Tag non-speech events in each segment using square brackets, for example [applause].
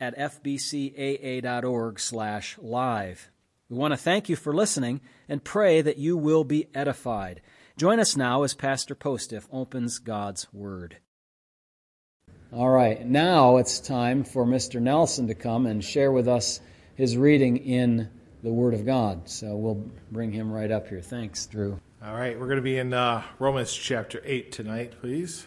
at fbcaa.org slash live. We want to thank you for listening and pray that you will be edified. Join us now as Pastor Postiff opens God's Word. All right, now it's time for Mr. Nelson to come and share with us his reading in the Word of God. So we'll bring him right up here. Thanks, Drew. All right, we're going to be in uh, Romans chapter 8 tonight, please.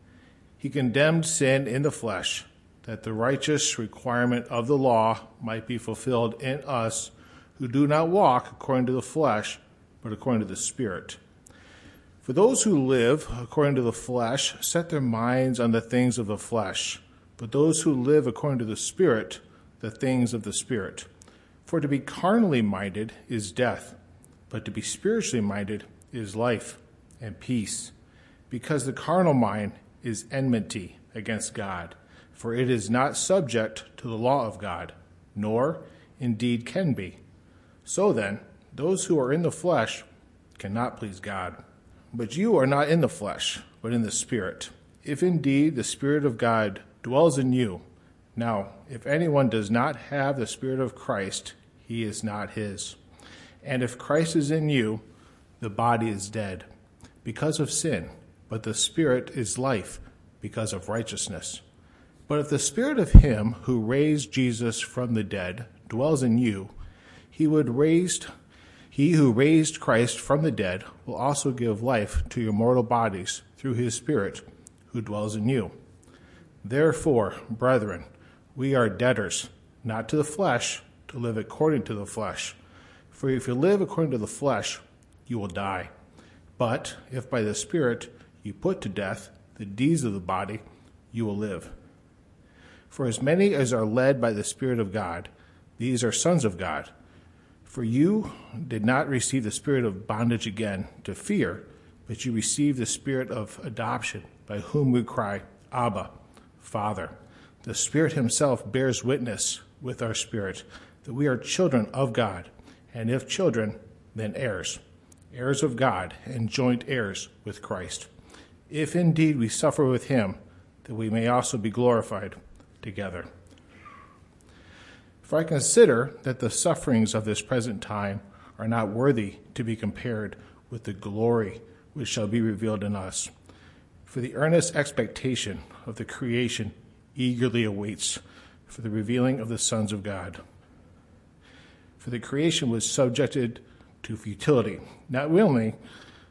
He condemned sin in the flesh that the righteous requirement of the law might be fulfilled in us who do not walk according to the flesh, but according to the Spirit. For those who live according to the flesh set their minds on the things of the flesh, but those who live according to the Spirit, the things of the Spirit. For to be carnally minded is death, but to be spiritually minded is life and peace, because the carnal mind is enmity against God for it is not subject to the law of God, nor indeed can be. So then, those who are in the flesh cannot please God. But you are not in the flesh, but in the Spirit, if indeed the Spirit of God dwells in you. Now, if anyone does not have the Spirit of Christ, he is not his. And if Christ is in you, the body is dead because of sin, but the Spirit is life because of righteousness. But if the spirit of him who raised Jesus from the dead dwells in you, he would raised he who raised Christ from the dead will also give life to your mortal bodies through his spirit who dwells in you. Therefore, brethren, we are debtors, not to the flesh, to live according to the flesh. For if you live according to the flesh, you will die. But if by the Spirit you put to death the deeds of the body, you will live. For as many as are led by the Spirit of God, these are sons of God. For you did not receive the spirit of bondage again to fear, but you received the spirit of adoption, by whom we cry, Abba, Father. The Spirit Himself bears witness with our spirit that we are children of God, and if children, then heirs, heirs of God, and joint heirs with Christ. If indeed we suffer with Him, that we may also be glorified together. For I consider that the sufferings of this present time are not worthy to be compared with the glory which shall be revealed in us. For the earnest expectation of the creation eagerly awaits for the revealing of the sons of God. For the creation was subjected to futility, not willingly,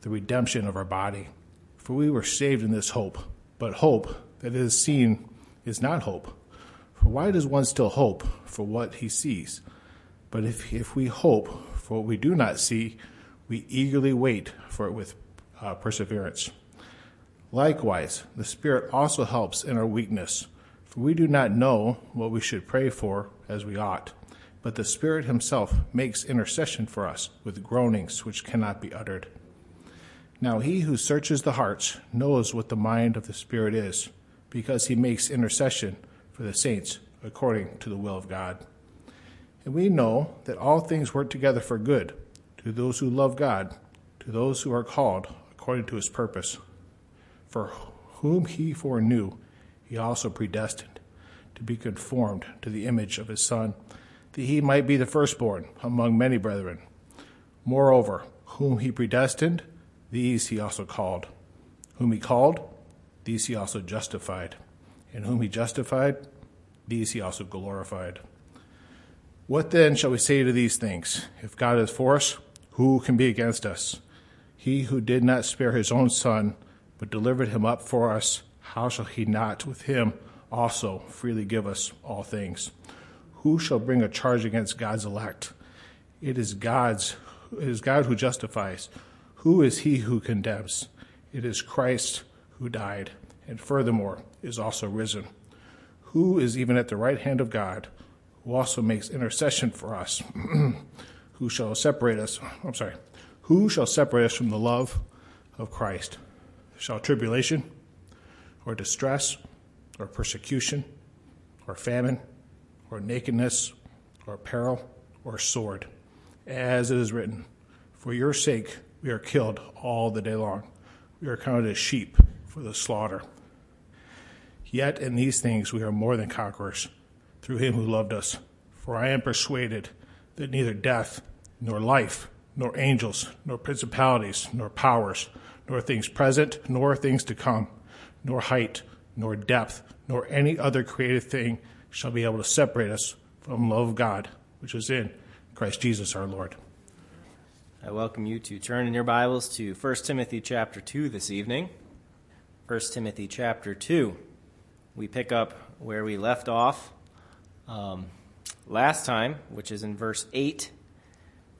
the redemption of our body. For we were saved in this hope, but hope that is seen is not hope. For why does one still hope for what he sees? But if, if we hope for what we do not see, we eagerly wait for it with uh, perseverance. Likewise, the Spirit also helps in our weakness, for we do not know what we should pray for as we ought. But the Spirit Himself makes intercession for us with groanings which cannot be uttered. Now, He who searches the hearts knows what the mind of the Spirit is because he makes intercession for the saints according to the will of God. And we know that all things work together for good to those who love God, to those who are called according to his purpose. For whom he foreknew, he also predestined to be conformed to the image of his Son, that he might be the firstborn among many brethren. Moreover, whom he predestined, these he also called. Whom he called, these he also justified. And whom he justified, these he also glorified. What then shall we say to these things? If God is for us, who can be against us? He who did not spare his own son, but delivered him up for us, how shall he not with him also freely give us all things? Who shall bring a charge against God's elect? It is God's it is God who justifies. Who is he who condemns? It is Christ who died, and furthermore is also risen. Who is even at the right hand of God, who also makes intercession for us? [clears throat] who shall separate us? I'm sorry. Who shall separate us from the love of Christ? Shall tribulation, or distress, or persecution, or famine, or nakedness, or peril, or sword? As it is written, For your sake we are killed all the day long. We are counted as sheep for the slaughter. Yet in these things we are more than conquerors through him who loved us. For I am persuaded that neither death, nor life, nor angels, nor principalities, nor powers, nor things present, nor things to come, nor height, nor depth, nor any other created thing shall be able to separate us from the love of God, which is in Christ Jesus our Lord. I welcome you to turn in your Bibles to 1 Timothy chapter 2 this evening. 1 Timothy chapter 2. We pick up where we left off um, last time, which is in verse 8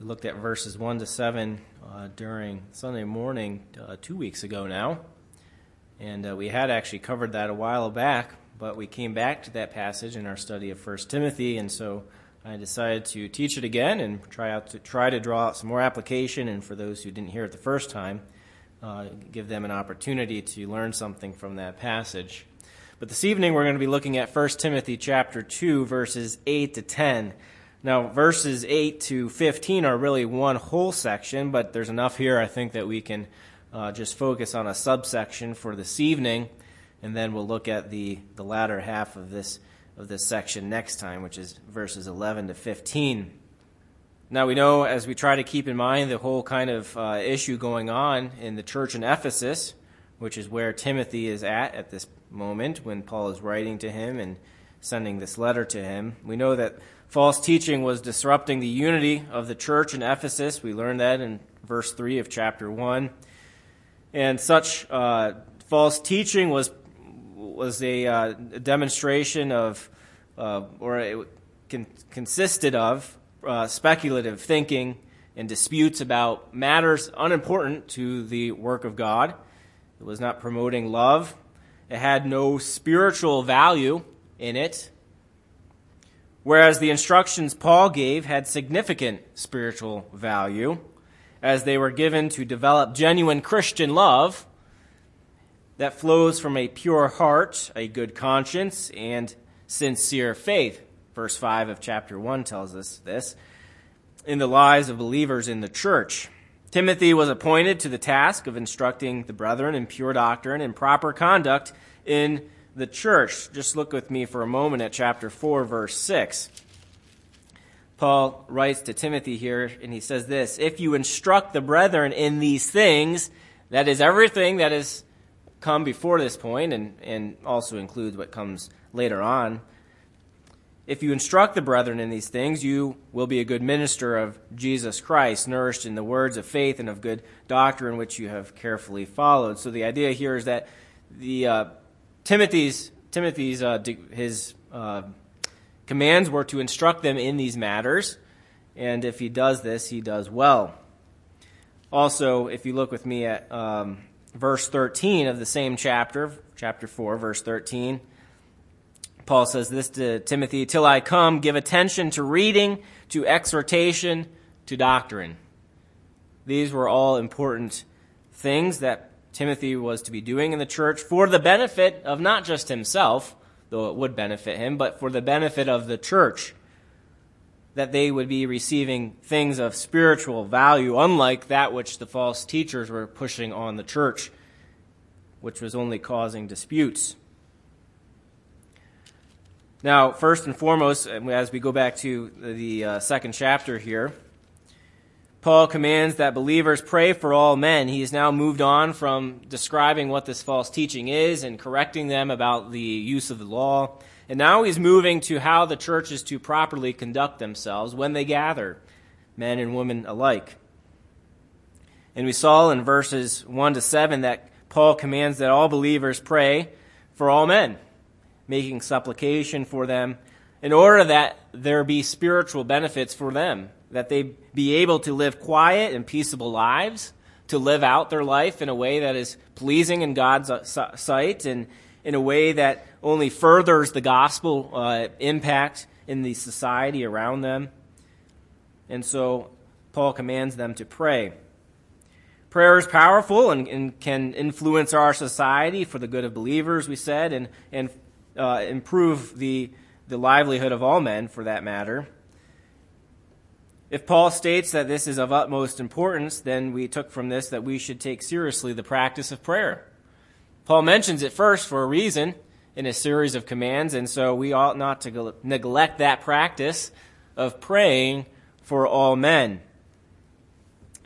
we looked at verses 1 to 7 uh, during Sunday morning uh, two weeks ago now. And uh, we had actually covered that a while back, but we came back to that passage in our study of 1 Timothy. And so I decided to teach it again and try, out to, try to draw out some more application. And for those who didn't hear it the first time, uh, give them an opportunity to learn something from that passage. But this evening we're going to be looking at 1 Timothy chapter 2, verses 8 to 10. Now, verses 8 to 15 are really one whole section, but there's enough here, I think, that we can uh, just focus on a subsection for this evening, and then we'll look at the, the latter half of this, of this section next time, which is verses 11 to 15. Now, we know as we try to keep in mind the whole kind of uh, issue going on in the church in Ephesus, which is where Timothy is at at this moment when Paul is writing to him and sending this letter to him, we know that False teaching was disrupting the unity of the church in Ephesus. We learned that in verse 3 of chapter 1. And such uh, false teaching was, was a, uh, demonstration of, uh, or it con- consisted of, uh, speculative thinking and disputes about matters unimportant to the work of God. It was not promoting love. It had no spiritual value in it whereas the instructions Paul gave had significant spiritual value, as they were given to develop genuine Christian love that flows from a pure heart, a good conscience, and sincere faith. Verse 5 of chapter 1 tells us this in the lives of believers in the church. Timothy was appointed to the task of instructing the brethren in pure doctrine and proper conduct in the church. Just look with me for a moment at chapter 4, verse 6. Paul writes to Timothy here, and he says this If you instruct the brethren in these things, that is everything that has come before this point, and, and also includes what comes later on. If you instruct the brethren in these things, you will be a good minister of Jesus Christ, nourished in the words of faith and of good doctrine which you have carefully followed. So the idea here is that the uh, Timothy's Timothy's uh, his uh, commands were to instruct them in these matters, and if he does this, he does well. Also, if you look with me at um, verse 13 of the same chapter, chapter 4, verse 13, Paul says this to Timothy Till I come, give attention to reading, to exhortation, to doctrine. These were all important things that Timothy was to be doing in the church for the benefit of not just himself, though it would benefit him, but for the benefit of the church. That they would be receiving things of spiritual value, unlike that which the false teachers were pushing on the church, which was only causing disputes. Now, first and foremost, as we go back to the uh, second chapter here, Paul commands that believers pray for all men. He has now moved on from describing what this false teaching is and correcting them about the use of the law. And now he's moving to how the church is to properly conduct themselves when they gather, men and women alike. And we saw in verses 1 to 7 that Paul commands that all believers pray for all men, making supplication for them in order that there be spiritual benefits for them that they be able to live quiet and peaceable lives, to live out their life in a way that is pleasing in God's sight and in a way that only furthers the gospel uh, impact in the society around them. And so Paul commands them to pray. Prayer is powerful and, and can influence our society for the good of believers, we said, and, and uh, improve the, the livelihood of all men, for that matter. If Paul states that this is of utmost importance, then we took from this that we should take seriously the practice of prayer. Paul mentions it first for a reason in a series of commands, and so we ought not to neglect that practice of praying for all men.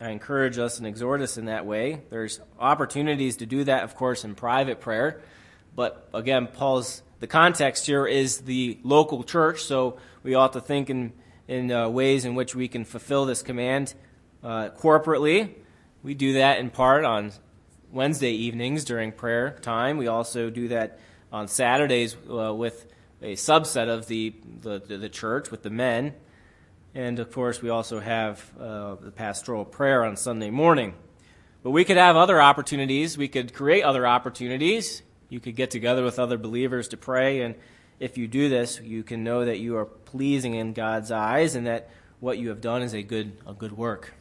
I encourage us and exhort us in that way. There's opportunities to do that, of course, in private prayer. But again, Paul's the context here is the local church, so we ought to think in in uh, ways in which we can fulfill this command uh, corporately. We do that in part on Wednesday evenings during prayer time. We also do that on Saturdays uh, with a subset of the, the, the, church, with the men. And of course, we also have uh, the pastoral prayer on Sunday morning. But we could have other opportunities. We could create other opportunities. You could get together with other believers to pray and if you do this, you can know that you are pleasing in God's eyes and that what you have done is a good, a good work.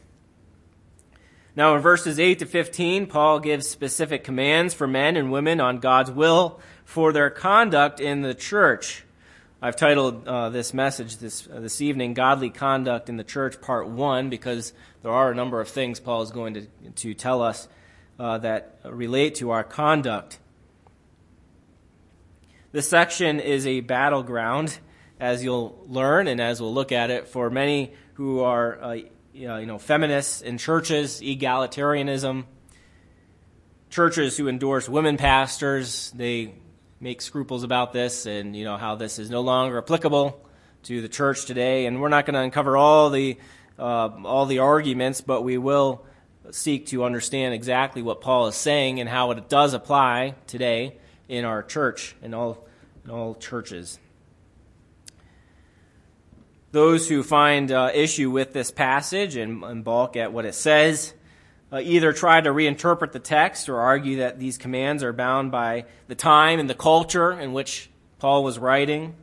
Now, in verses 8 to 15, Paul gives specific commands for men and women on God's will for their conduct in the church. I've titled uh, this message this, uh, this evening, Godly Conduct in the Church, Part 1, because there are a number of things Paul is going to, to tell us uh, that relate to our conduct. This section is a battleground, as you'll learn and as we'll look at it, for many who are, uh, you know, feminists in churches, egalitarianism, churches who endorse women pastors. They make scruples about this and, you know, how this is no longer applicable to the church today. And we're not going to uncover all the, uh, all the arguments, but we will seek to understand exactly what Paul is saying and how it does apply today in our church and all, in all churches. Those who find uh, issue with this passage and, and, balk at what it says uh, either try to reinterpret the text or argue that these commands are bound by the time and the culture in which Paul was writing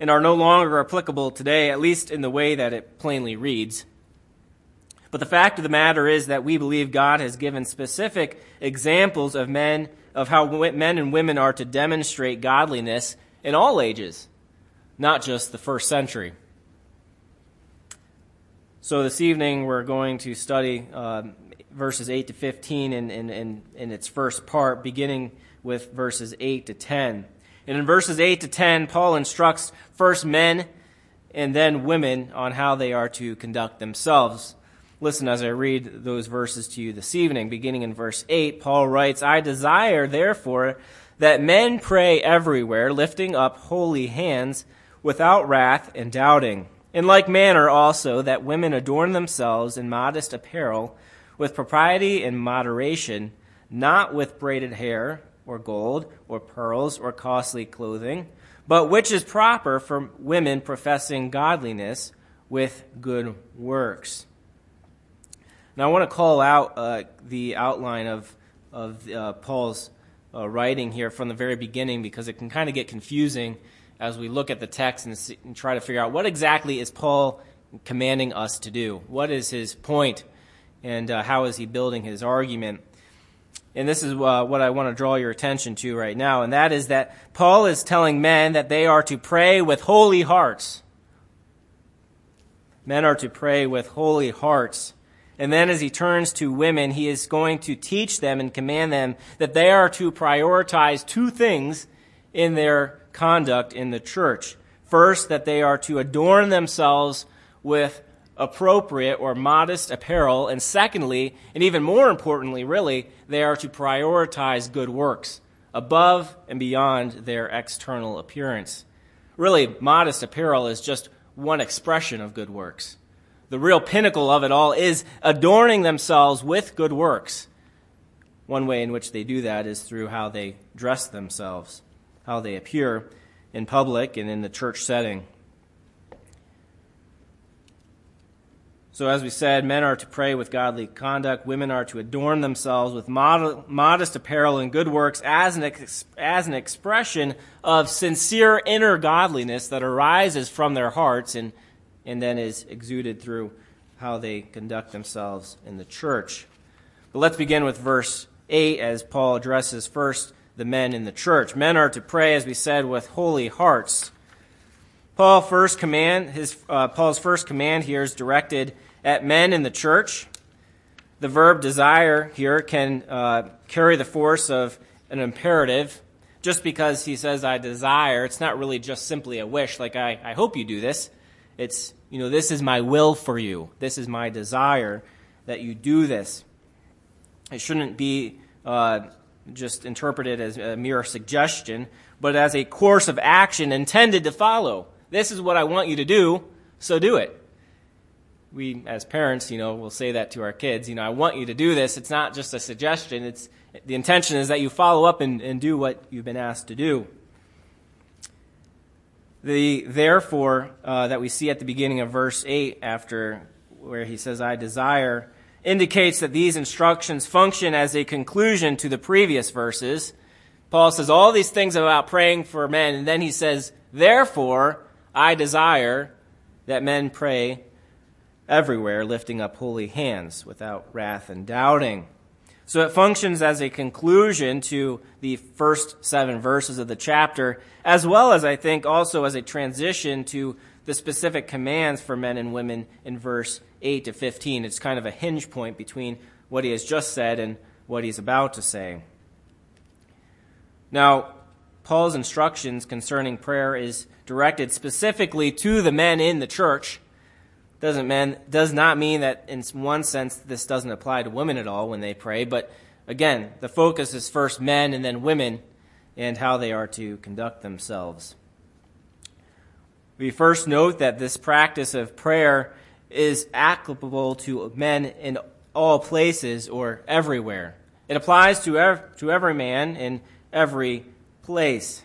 and are no longer applicable today, at least in the way that it plainly reads. But the fact of the matter is that we believe God has given specific examples of men of how men and women are to demonstrate godliness in all ages, not just the first century. So this evening we're going to study uh, verses 8 to 15 in, in, in, in its first part, beginning with verses 8 to 10. And in verses 8 to 10, Paul instructs first men and then women on how they are to conduct themselves. Listen as I read those verses to you this evening. Beginning in verse 8, Paul writes, I desire, therefore, that men pray everywhere, lifting up holy hands without wrath and doubting. In like manner also, that women adorn themselves in modest apparel, with propriety and moderation, not with braided hair, or gold, or pearls, or costly clothing, but which is proper for women professing godliness with good works. Now, I want to call out uh, the outline of, of uh, Paul's uh, writing here from the very beginning because it can kind of get confusing as we look at the text and, see, and, try to figure out what exactly is Paul commanding us to do? What is his point, and uh, how is he building his argument? And this is uh, what I want to draw your attention to right now, and that is that Paul is telling men that they are to pray with holy hearts. Men are to pray with holy hearts. And then as he turns to women, he is going to teach them and command them that they are to prioritize two things in their conduct in the church. First, that they are to adorn themselves with appropriate or modest apparel. And secondly, and even more importantly, really, they are to prioritize good works above and beyond their external appearance. Really, modest apparel is just one expression of good works. The real pinnacle of it all is adorning themselves with good works. One way in which they do that is through how they dress themselves, how they appear in public and in the church setting. So, as we said, men are to pray with godly conduct. Women are to adorn themselves with mod- modest apparel and good works as an, ex- as an expression of sincere inner godliness that arises from their hearts and, and then is exuded through how they conduct themselves in the church. But let's begin with verse 8 as Paul addresses first the men in the church. Men are to pray, as we said, with holy hearts. Paul first command his uh, Paul's first command here is directed at men in the church. The verb desire here can uh, carry the force of an imperative. Just because he says I desire, it's not really just simply a wish, like I, I hope you do this. It's, you know, this is my will for you. This is my desire that you do this. It shouldn't be uh, just interpreted as a mere suggestion, but as a course of action intended to follow. This is what I want you to do, so do it we as parents, you know, will say that to our kids. You know, I want you to do this. It's not just a suggestion. It's the intention is that you follow up and, and do what you've been asked to do. The therefore uh, that we see at the beginning of verse eight, after where he says, "I desire," indicates that these instructions function as a conclusion to the previous verses. Paul says all these things about praying for men, and then he says, "Therefore, I desire that men pray everywhere, lifting up holy hands without wrath and doubting. So it functions as a conclusion to the first seven verses of the chapter, as well as, I think, also as a transition to the specific commands for men and women in verse 8 to 15. It's kind of a hinge point between what he has just said and what he's about to say. Now, Paul's instructions concerning prayer is directed specifically to the men in the church doesn't man does not mean that in one sense this doesn't apply to women at all when they pray, but again, the focus is first men and then women and how they are to conduct themselves. We first note that this practice of prayer is applicable to men in all places or everywhere. It applies to, ev- to every man in every place.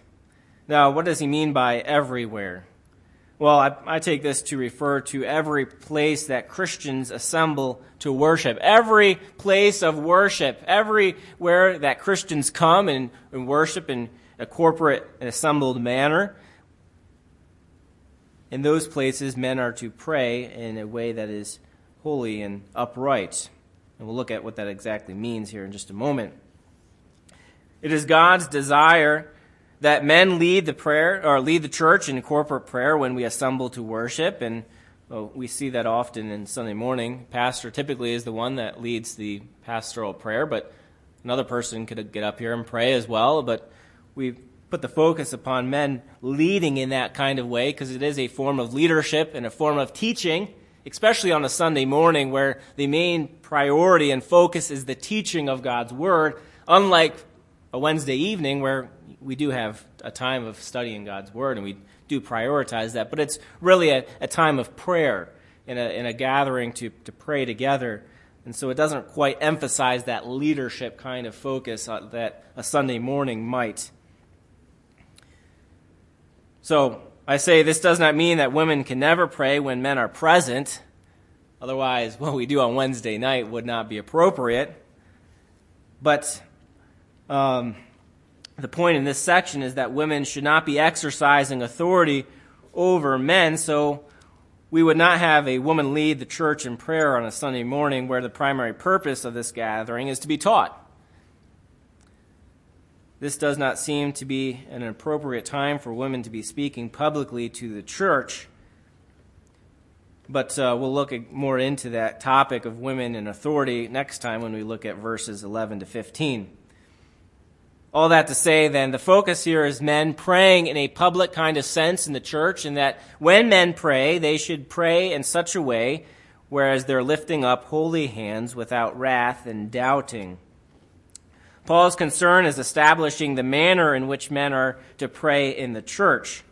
Now, what does he mean by everywhere? Well, I, I, take this to refer to every place that Christians assemble to worship. Every place of worship. Everywhere that Christians come and, and worship in a corporate and assembled manner. In those places, men are to pray in a way that is holy and upright. And we'll look at what that exactly means here in just a moment. It is God's desire that men lead the prayer or lead the church in corporate prayer when we assemble to worship and well, we see that often in Sunday morning. Pastor typically is the one that leads the pastoral prayer, but another person could get up here and pray as well. But we put the focus upon men leading in that kind of way because it is a form of leadership and a form of teaching, especially on a Sunday morning where the main priority and focus is the teaching of God's Word, unlike a Wednesday evening where we do have a time of studying God's Word, and we do prioritize that. But it's really a, a time of prayer in a, a gathering to, to pray together. And so it doesn't quite emphasize that leadership kind of focus uh, that a Sunday morning might. So I say this does not mean that women can never pray when men are present. Otherwise, what we do on Wednesday night would not be appropriate. But um, the point in this section is that women should not be exercising authority over men, so we would not have a woman lead the church in prayer on a Sunday morning where the primary purpose of this gathering is to be taught. This does not seem to be an appropriate time for women to be speaking publicly to the church. But uh, we'll look more into that topic of women and authority next time when we look at verses 11 to 15. All that to say, then, the focus here is men praying in a public kind of sense in the church, and that when men pray, they should pray in such a way whereas they're lifting up holy hands without wrath and doubting. Paul's concern is establishing the manner in which men are to pray in the church.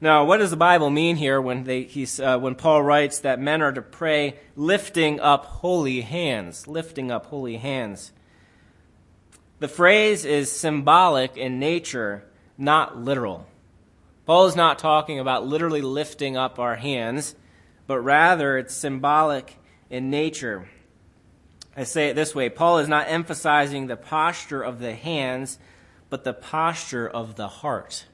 Now, what does the Bible mean here when, they, uh, when Paul writes that men are to pray lifting up holy hands? Lifting up holy hands. The phrase is symbolic in nature, not literal. Paul is not talking about literally lifting up our hands, but rather it's symbolic in nature. I say it this way Paul is not emphasizing the posture of the hands, but the posture of the heart.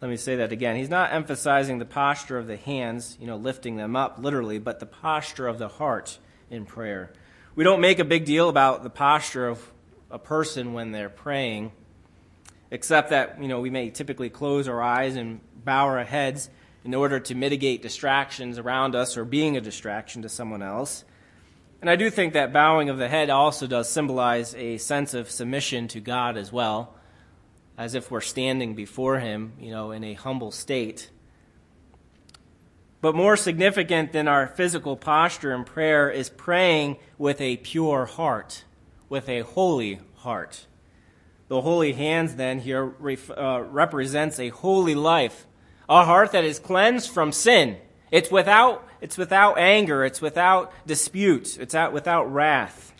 Let me say that again. He's not emphasizing the posture of the hands, you know, lifting them up literally, but the posture of the heart in prayer. We don't make a big deal about the posture of a person when they're praying, except that, you know, we may typically close our eyes and bow our heads in order to mitigate distractions around us or being a distraction to someone else. And I do think that bowing of the head also does symbolize a sense of submission to God as well as if we're standing before Him, you know, in a humble state. But more significant than our physical posture in prayer is praying with a pure heart, with a holy heart. The holy hands, then, here uh, represents a holy life, a heart that is cleansed from sin. It's without, it's without anger, it's without dispute, it's out, without wrath.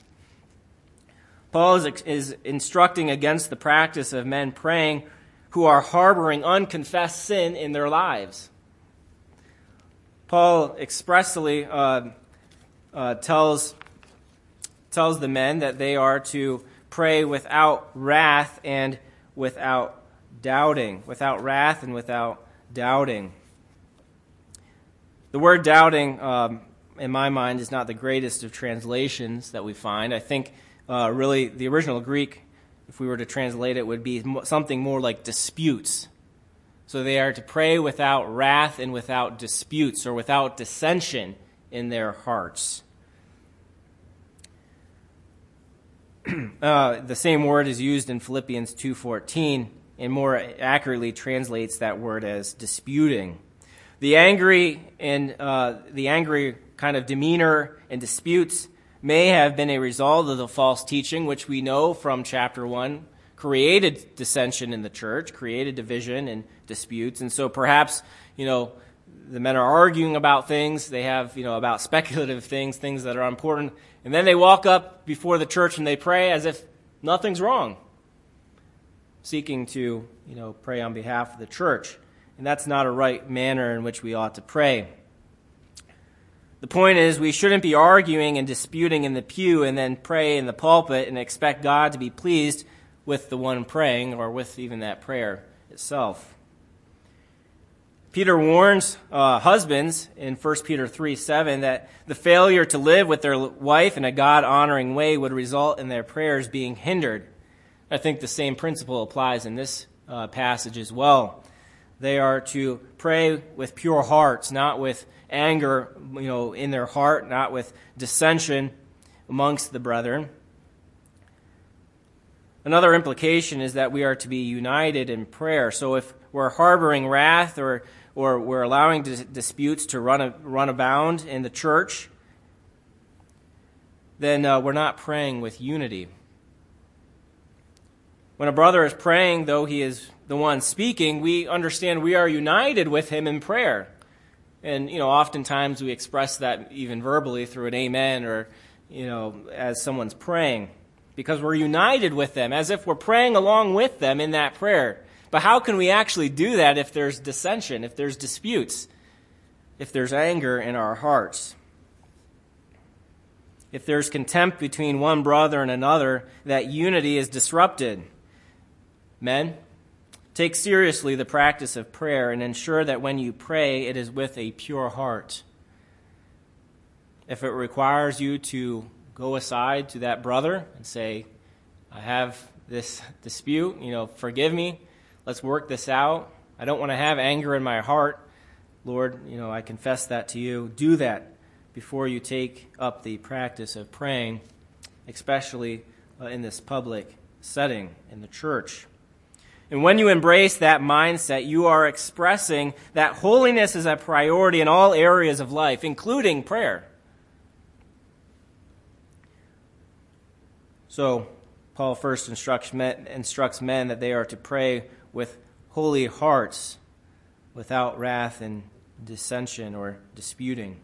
Paul is, is instructing against the practice of men praying who are harboring unconfessed sin in their lives. Paul expressly uh, uh, tells, tells the men that they are to pray without wrath and without doubting. Without wrath and without doubting. The word doubting, um, in my mind, is not the greatest of translations that we find. I think uh, really, the original Greek, if we were to translate it, would be something more like disputes. So they are to pray without wrath and without disputes or without dissension in their hearts. [clears throat] uh, the same word is used in Philippians 2:14 and more accurately translates that word as disputing. The angry and uh, the angry kind of demeanor and disputes may have been a result of the false teaching, which we know from chapter 1 created dissension in the church, created division and disputes. And so perhaps, you know, the men are arguing about things, they have, you know, about [laughs] speculative things, things that are important, and then they walk up before the church and they pray as if nothing's wrong, seeking to, you know, pray on behalf of the church. And that's not a right manner in which we ought to pray. The point is, we shouldn't be arguing and disputing in the pew and then pray in the pulpit and expect God to be pleased with the one praying or with even that prayer itself. Peter warns uh, husbands in 1 Peter 3 7 that the failure to live with their wife in a God honoring way would result in their prayers being hindered. I think the same principle applies in this uh, passage as well. They are to pray with pure hearts, not with anger, you know, in their heart, not with dissension amongst the brethren. Another implication is that we are to be united in prayer. So if we're harboring wrath or, or we're allowing dis- disputes to run, a, run abound in the church, then uh, we're not praying with unity. When a brother is praying, though he is the one speaking, we understand we are united with him in prayer. And, you know, oftentimes we express that even verbally through an amen or, you know, as someone's praying because we're united with them as if we're praying along with them in that prayer. But how can we actually do that if there's dissension, if there's disputes, if there's anger in our hearts? If there's contempt between one brother and another, that unity is disrupted. Men, Take seriously the practice of prayer and ensure that when you pray, it is with a pure heart. If it requires you to go aside to that brother and say, I have this dispute, you know, forgive me, let's work this out. I don't want to have anger in my heart, Lord, you know, I confess that to you. Do that before you take up the practice of praying, especially uh, in this public setting in the church. And when you embrace that mindset, you are expressing that holiness is a priority in all areas of life, including prayer. So, Paul first instructs men, instructs men that they are to pray with holy hearts, without wrath and dissension or disputing.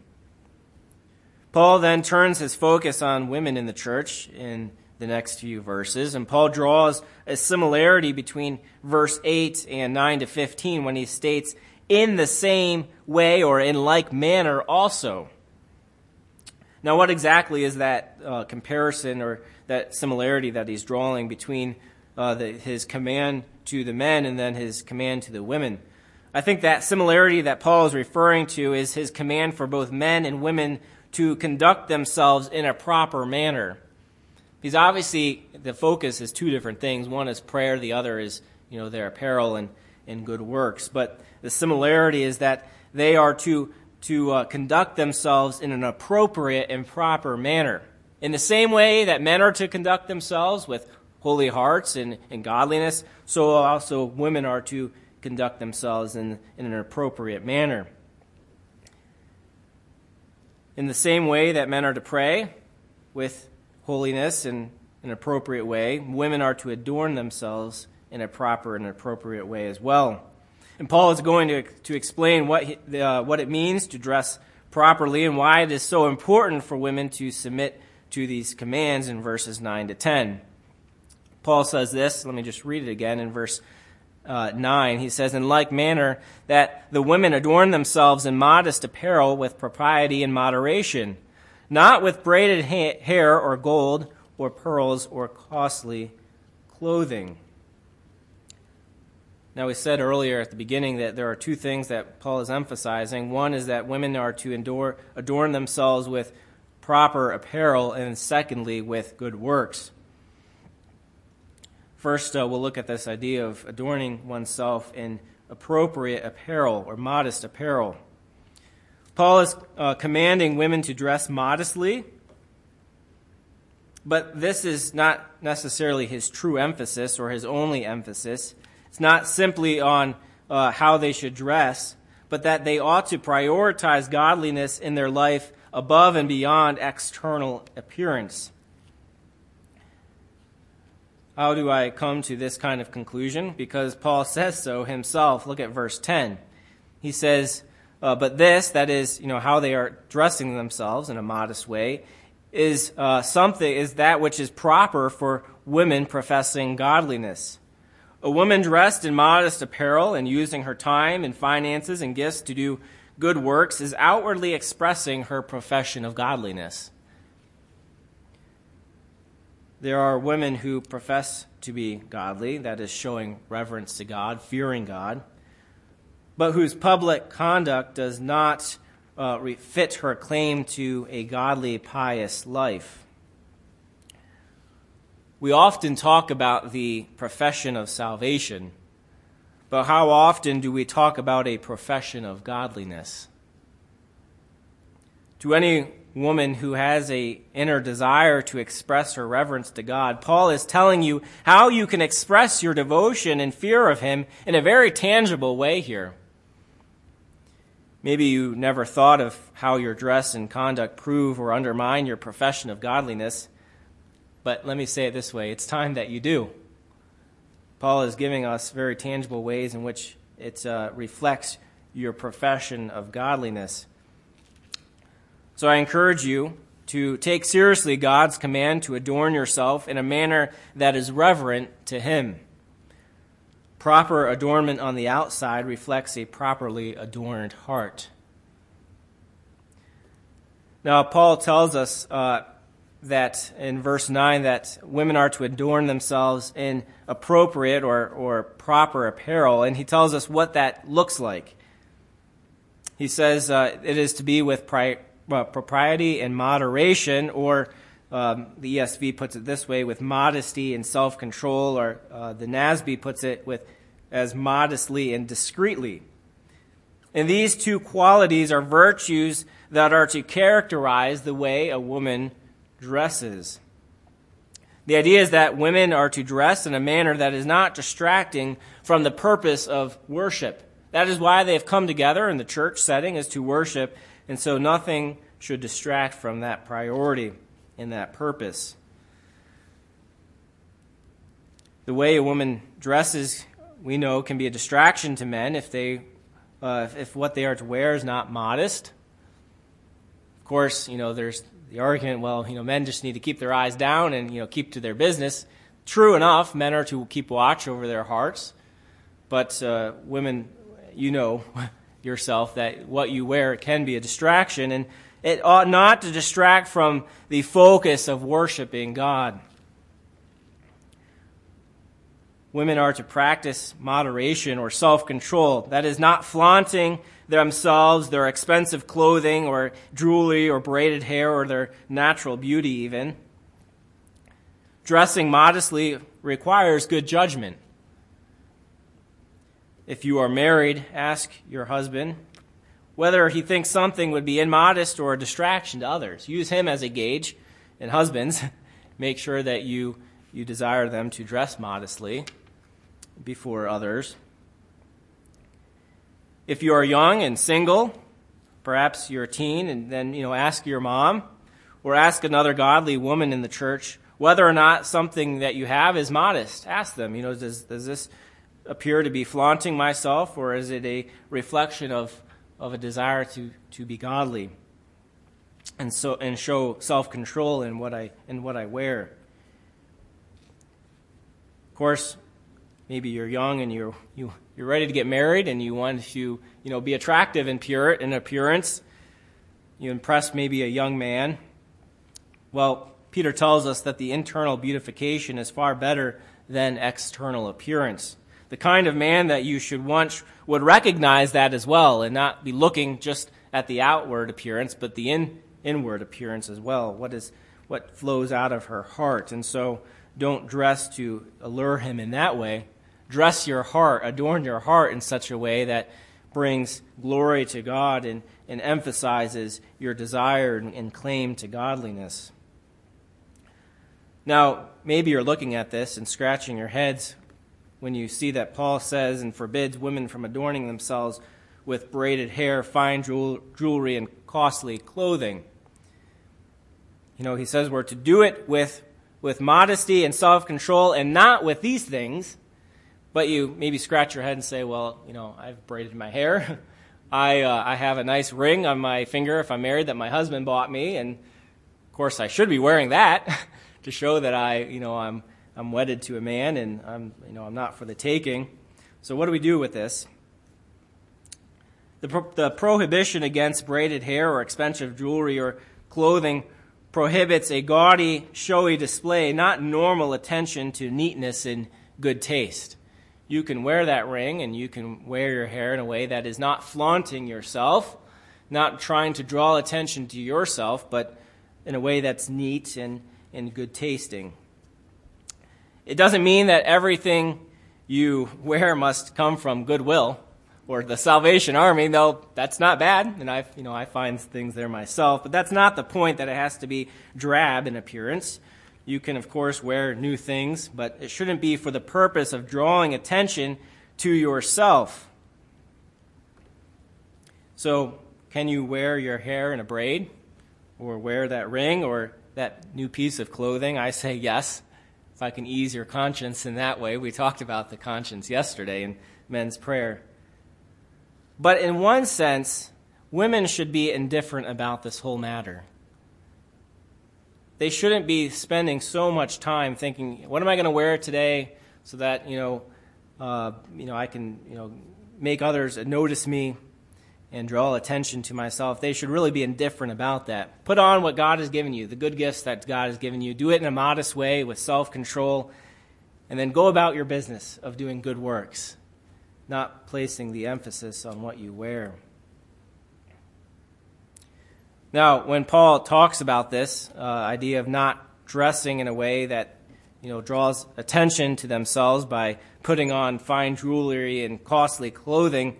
Paul then turns his focus on women in the church in the next few verses. And Paul draws a similarity between verse 8 and 9 to 15 when he states, in the same way or in like manner also. Now, what exactly is that uh, comparison or that similarity that he's drawing between uh, the, his command to the men and then his command to the women? I think that similarity that Paul is referring to is his command for both men and women to conduct themselves in a proper manner. Because obviously the focus is two different things. One is prayer, the other is, you know, their apparel and, and good works. But the similarity is that they are to, to uh, conduct themselves in an appropriate and proper manner. In the same way that men are to conduct themselves with holy hearts and, and godliness, so also women are to conduct themselves in, in an appropriate manner. In the same way that men are to pray with holiness in an appropriate way. Women are to adorn themselves in a proper and appropriate way as well. And Paul is going to, to explain what, he, uh, what it means to dress properly and why it is so important for women to submit to these commands in verses 9 to 10. Paul says this, let me just read it again in verse uh, 9. He says, In like manner, that the women adorn themselves in modest apparel with propriety and moderation not with braided ha- hair or gold or pearls or costly clothing. Now, we said earlier at the beginning that there are two things that Paul is emphasizing. One is that women are to endure, adorn themselves with proper apparel, and secondly, with good works. First, uh, we'll look at this idea of adorning oneself in appropriate apparel or modest apparel. Paul is uh, commanding women to dress modestly, but this is not necessarily his true emphasis or his only emphasis. It's not simply on uh, how they should dress, but that they ought to prioritize godliness in their life above and beyond external appearance. How do I come to this kind of conclusion? Because Paul says so himself. Look at verse 10. He says, uh, but this, that is, you know, how they are dressing themselves in a modest way, is uh, something is that which is proper for women professing godliness. A woman dressed in modest apparel and using her time and finances and gifts to do good works is outwardly expressing her profession of godliness. There are women who profess to be godly, that is, showing reverence to God, fearing God but whose public conduct does not uh, fit her claim to a godly, pious life. We often talk about the profession of salvation, but how often do we talk about a profession of godliness? To any woman who has a inner desire to express her reverence to God, Paul is telling you how you can express your devotion and fear of him in a very tangible way here. Maybe you never thought of how your dress and conduct prove or undermine your profession of godliness, but let me say it this way it's time that you do. Paul is giving us very tangible ways in which it uh, reflects your profession of godliness. So I encourage you to take seriously God's command to adorn yourself in a manner that is reverent to Him. Proper adornment on the outside reflects a properly adorned heart. Now, Paul tells us uh, that in verse 9 that women are to adorn themselves in appropriate or, or proper apparel, and he tells us what that looks like. He says uh, it is to be with pri- uh, propriety and moderation, or um, the ESV puts it this way, with modesty and self control, or uh, the NASB puts it with as modestly and discreetly. And these two qualities are virtues that are to characterize the way a woman dresses. The idea is that women are to dress in a manner that is not distracting from the purpose of worship. That is why they have come together in the church setting is to worship, and so nothing should distract from that priority and that purpose. The way a woman dresses, we know, can be a distraction to men if they uh, if, if what they are to wear is not modest. Of course, you know, there's the argument, well, you know, men just need to keep their eyes down and, you know, keep to their business. True enough, men are to keep watch over their hearts. But uh, women, you know [laughs] yourself that what you wear can be a distraction, and it ought not to distract from the focus of worshiping God. Women are to practice moderation or self control. That is not flaunting themselves, their expensive clothing or jewelry or braided hair or their natural beauty, even. Dressing modestly requires good judgment. If you are married, ask your husband whether he thinks something would be immodest or a distraction to others. Use him as a gauge. And husbands, [laughs] make sure that you, you desire them to dress modestly before others. If you are young and single, perhaps you're a teen, and then you know ask your mom or ask another godly woman in the church whether or not something that you have is modest. Ask them, you know, does, does this appear to be flaunting myself, or is it a reflection of, of a desire to, to be godly and so and show self control in what I in what I wear? Of course, maybe you're young and you're you, you're ready to get married and you want to you know be attractive and pure in appearance. You impress maybe a young man. Well peter tells us that the internal beautification is far better than external appearance. The kind of man that you should want would recognize that as well and not be looking just at the outward appearance but the in, inward appearance as well. What is what flows out of her heart. And so don't dress to allure him in that way dress your heart, adorn your heart in such a way that brings glory to God and, and emphasizes your desire and, and claim to godliness. Now, maybe you're looking at this and scratching your heads when you see that Paul says and forbids women from adorning themselves with braided hair, fine jewelry, and costly clothing. You know, he says we're to do it with, with modesty and self control and not with these things but you maybe scratch your head and say, well, you know, I've braided my hair. [laughs] I, uh, I have a nice ring on my finger if I'm married that my husband bought me. And of course, I should be wearing that [laughs] to show that I, you know, I'm, I'm wedded to a man and I'm, you know, I'm not for the taking. So what do we do with this? The, pro- the prohibition against braided hair or expensive jewelry or clothing prohibits a gaudy, showy display, not normal attention to neatness and good taste you can wear that ring and you can wear your hair in a way that is not flaunting yourself, not trying to draw attention to yourself, but in a way that's neat and, and good tasting. It doesn't mean that everything you wear must come from goodwill or the Salvation Army, though that's not bad, and I, you know, I find things there myself. But that's not the point that it has to be drab in appearance. You can, of course, wear new things, but it shouldn't be for the purpose of drawing attention to yourself. So, can you wear your hair in a braid? Or wear that ring or that new piece of clothing? I say yes. If I can ease your conscience in that way. We talked about the conscience yesterday in men's prayer. But in one sense, women should be indifferent about this whole matter they shouldn't be spending so much time thinking, what am I going to wear today so that, you know, uh, you know, I can, you know, make others notice me and draw attention to myself. They should really be indifferent about that. Put on what God has given you, the good gifts that God has given you. Do it in a modest way with self control, and then go about your business of doing good works, not placing the emphasis on what you wear. Now, when Paul talks about this uh, idea of not dressing in a way that you know draws attention to themselves by putting on fine jewelry and costly clothing,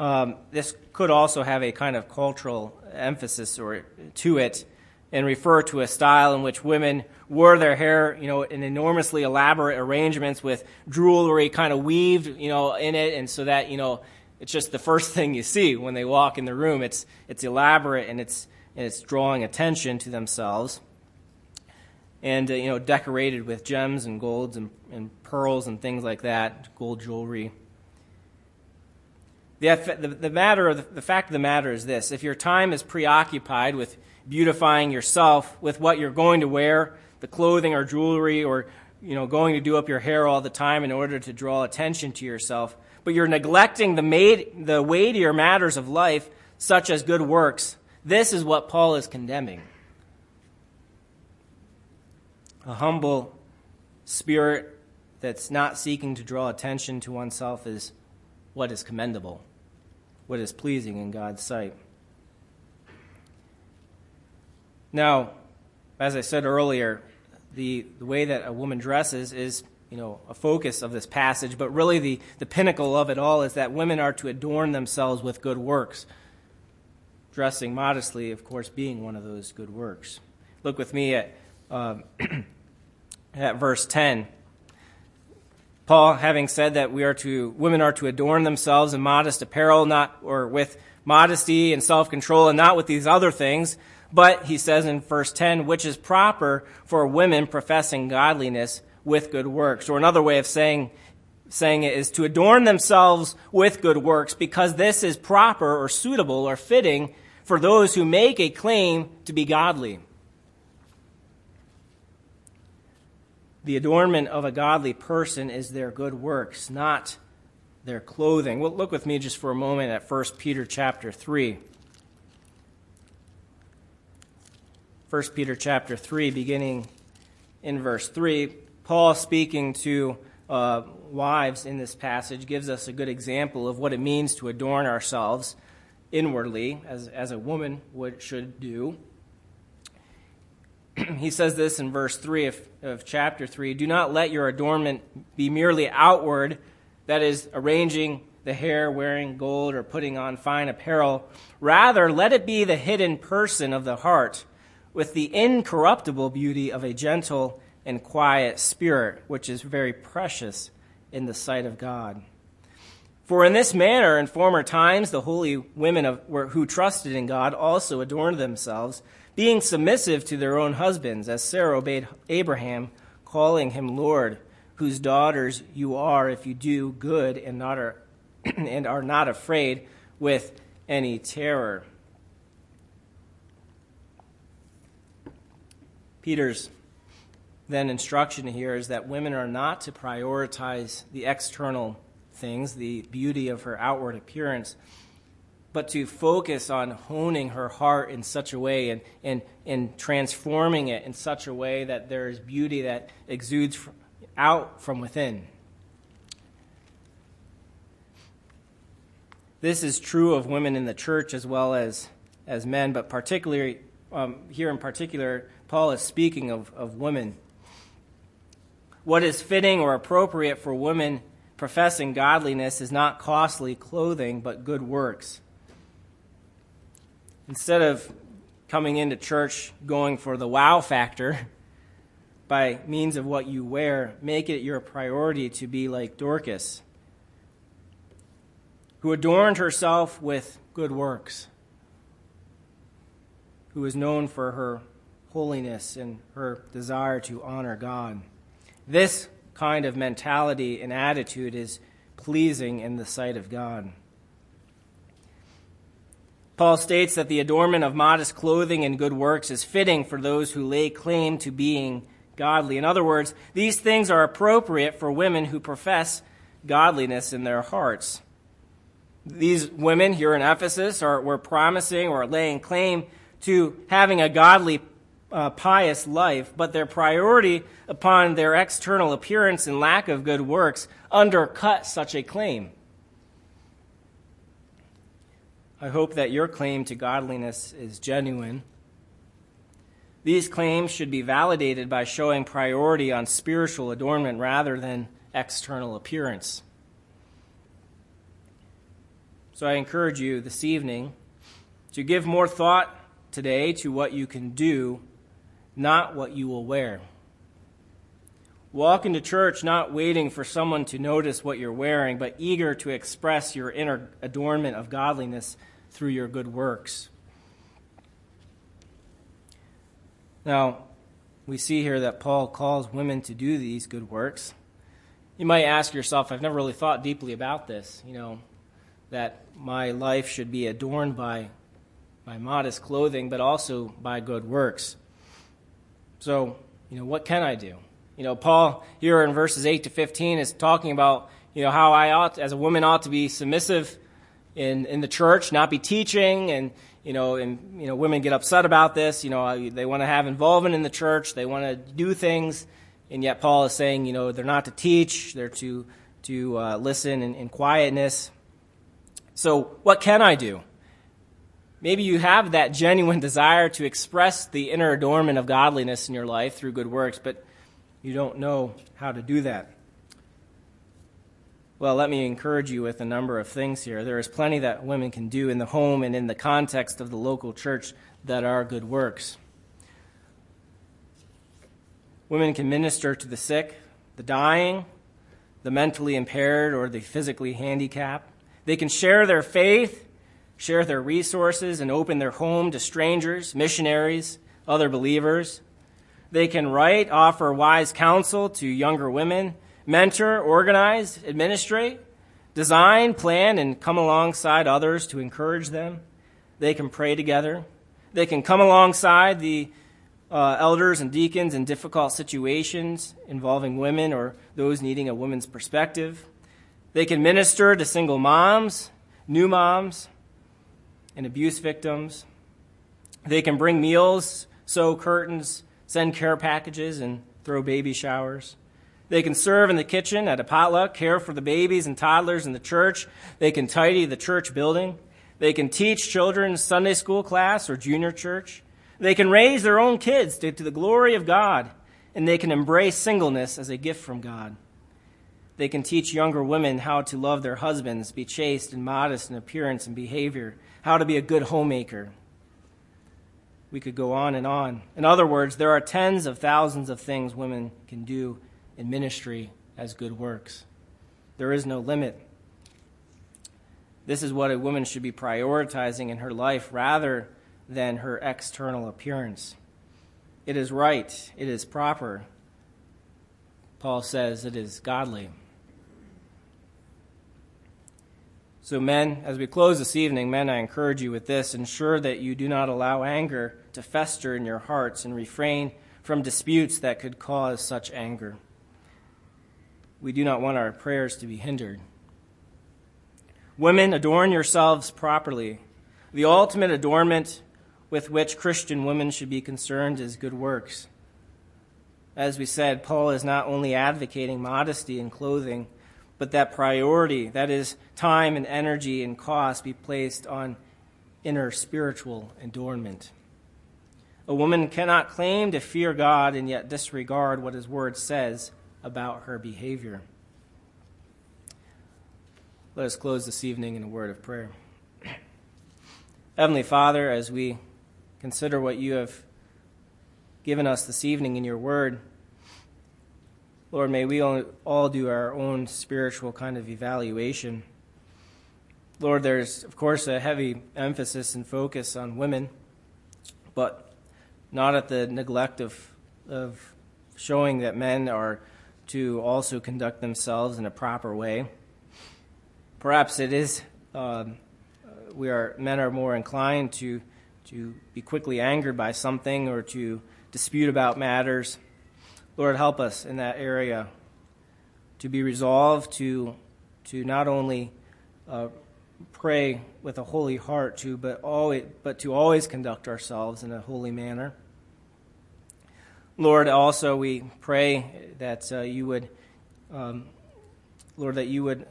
um, this could also have a kind of cultural emphasis or to it and refer to a style in which women wore their hair, you know, in enormously elaborate arrangements with jewelry kind of weaved, you know, in it, and so that, you know, it's just the first thing you see when they walk in the room. It's, it's elaborate and it's, and it's drawing attention to themselves. And, uh, you know, decorated with gems and golds and, and pearls and things like that, gold jewelry. The, the, the matter, the, the fact of the matter is this if your time is preoccupied with beautifying yourself with what you're going to wear, the clothing or jewelry, or you know, going to do up your hair all the time in order to draw attention to yourself, but you're neglecting the, made, the weightier matters of life, such as good works. This is what Paul is condemning. A humble spirit that's not seeking to draw attention to oneself is what is commendable, what is pleasing in God's sight. Now, as I said earlier, the, the way that a woman dresses is, you know, a focus of this passage, but really the, the pinnacle of it all is that women are to adorn themselves with good works. Dressing modestly, of course, being one of those good works. Look with me at, uh, [clears throat] at verse 10. Paul, having said that we are to, women are to adorn themselves in modest apparel, not, or with modesty and self control, and not with these other things, but he says in verse 10, which is proper for women professing godliness with good works. Or another way of saying, saying it is to adorn themselves with good works because this is proper or suitable or fitting for those who make a claim to be godly. The adornment of a godly person is their good works, not their clothing. Well, look with me just for a moment at 1 Peter chapter 3. 1 Peter chapter 3, beginning in verse 3, Paul speaking to uh, wives in this passage gives us a good example of what it means to adorn ourselves inwardly, as, as a woman would, should do. [clears throat] he says this in verse 3 of, of chapter 3 Do not let your adornment be merely outward, that is, arranging the hair, wearing gold, or putting on fine apparel. Rather, let it be the hidden person of the heart with the incorruptible beauty of a gentle and quiet spirit, which is very precious in the sight of God. For in this manner, in former times, the holy women of, were, who trusted in God also adorned themselves, being submissive to their own husbands, as Sarah obeyed Abraham, calling him Lord, whose daughters you are if you do good and, not are, [clears throat] and are not afraid with any terror. Peter's then instruction here is that women are not to prioritize the external things, the beauty of her outward appearance, but to focus on honing her heart in such a way and, and, and transforming it in such a way that there is beauty that exudes out from within. This is true of women in the church as well as, as men, but particularly um, here in particular, Paul is speaking of, of women. What is fitting or appropriate for women professing godliness is not costly clothing, but good works. Instead of coming into church going for the wow factor [laughs] by means of what you wear, make it your priority to be like Dorcas, who adorned herself with good works, who is known for her holiness and her desire to honor God. This kind of mentality and attitude is pleasing in the sight of God. Paul states that the adornment of modest clothing and good works is fitting for those who lay claim to being godly. In other words, these things are appropriate for women who profess godliness in their hearts. These women here in Ephesus are, were promising or laying claim to having a godly uh, pious life, but their priority upon their external appearance and lack of good works undercut such a claim. I hope that your claim to godliness is genuine. These claims should be validated by showing priority on spiritual adornment rather than external appearance. So I encourage you this evening to give more thought today to what you can do, not what you will wear. Walk into church not waiting for someone to notice what you're wearing, but eager to express your inner adornment of godliness through your good works. Now, we see here that Paul calls women to do these good works. You might ask yourself, I've never really thought deeply about this, you know, that my life should be adorned by, by modest clothing, but also by good works. So, you know, what can I do? You know, Paul here in verses 8 to 15 is talking about, you know, how I ought, as a woman, ought to be submissive in, in the church, not be teaching, and, you know, and, you know, women get upset about this. You know, they want to have involvement in the church, they want to do things, and yet Paul is saying, you know, they're not to teach, they're to, to uh, listen in, in quietness. So, what can I do? Maybe you have that genuine desire to express the inner adornment of godliness in your life through good works, but you don't know how to do that. Well, let me encourage you with a number of things here. There is plenty that women can do in the home and in the context of the local church that are good works. Women can minister to the sick, the dying, the mentally impaired, or the physically handicapped. They can share their faith, share their resources, and open their home to strangers, missionaries, other believers. They can write, offer wise counsel to younger women, mentor, organize, administrate, design, plan, and come alongside others to encourage them. They can pray together. They can come alongside the uh, elders and deacons in difficult situations involving women or those needing a woman's perspective. They can minister to single moms, new moms, and abuse victims. They can bring meals, sew curtains, send care packages, and throw baby showers. They can serve in the kitchen at a potluck, care for the babies and toddlers in the church. They can tidy the church building. They can teach children Sunday school class or junior church. They can raise their own kids to, to the glory of God, and they can embrace singleness as a gift from God. They can teach younger women how to love their husbands, be chaste and modest in appearance and behavior, how to be a good homemaker, we could go on and on. In other words, there are tens of thousands of things women can do in ministry as good works. There is no limit. This is what a woman should be prioritizing in her life rather than her external appearance. It is right, it is proper. Paul says it is godly. So, men, as we close this evening, men, I encourage you with this ensure that you do not allow anger to fester in your hearts and refrain from disputes that could cause such anger. We do not want our prayers to be hindered. Women, adorn yourselves properly. The ultimate adornment with which Christian women should be concerned is good works. As we said, Paul is not only advocating modesty in clothing, but that priority, that is, time and energy and cost, be placed on inner spiritual adornment. A woman cannot claim to fear God and yet disregard what his word says about her behavior. Let us close this evening in a word of prayer. [clears throat] Heavenly Father, as we consider what you have given us this evening in your word, Lord, may we all do our own spiritual kind of evaluation. Lord, there's, of course, a heavy emphasis and focus on women, but not at the neglect of, of showing that men are to also conduct themselves in a proper way. Perhaps it is um, we are men are more inclined to to be quickly angered by something or to dispute about matters. Lord, help us in that area to be resolved to to not only uh, pray with a holy heart to but always but to always conduct ourselves in a holy manner. Lord, also we pray that uh, you would, um, Lord, that you would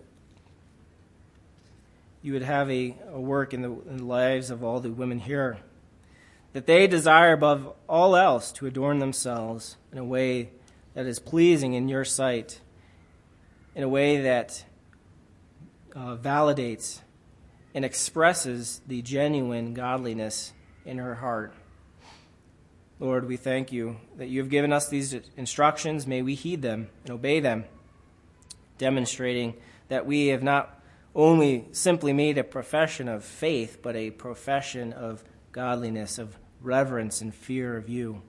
you would have a, a work in the, in the lives of all the women here, that they desire above all else to adorn themselves in a way that is pleasing in your sight, in a way that uh, validates and expresses the genuine godliness in her heart. Lord, we thank you that you have given us these instructions. May we heed them and obey them, demonstrating that we have not only simply made a profession of faith, but a profession of godliness, of reverence and fear of you.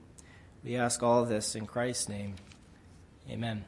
We ask all this in Christ's name. Amen.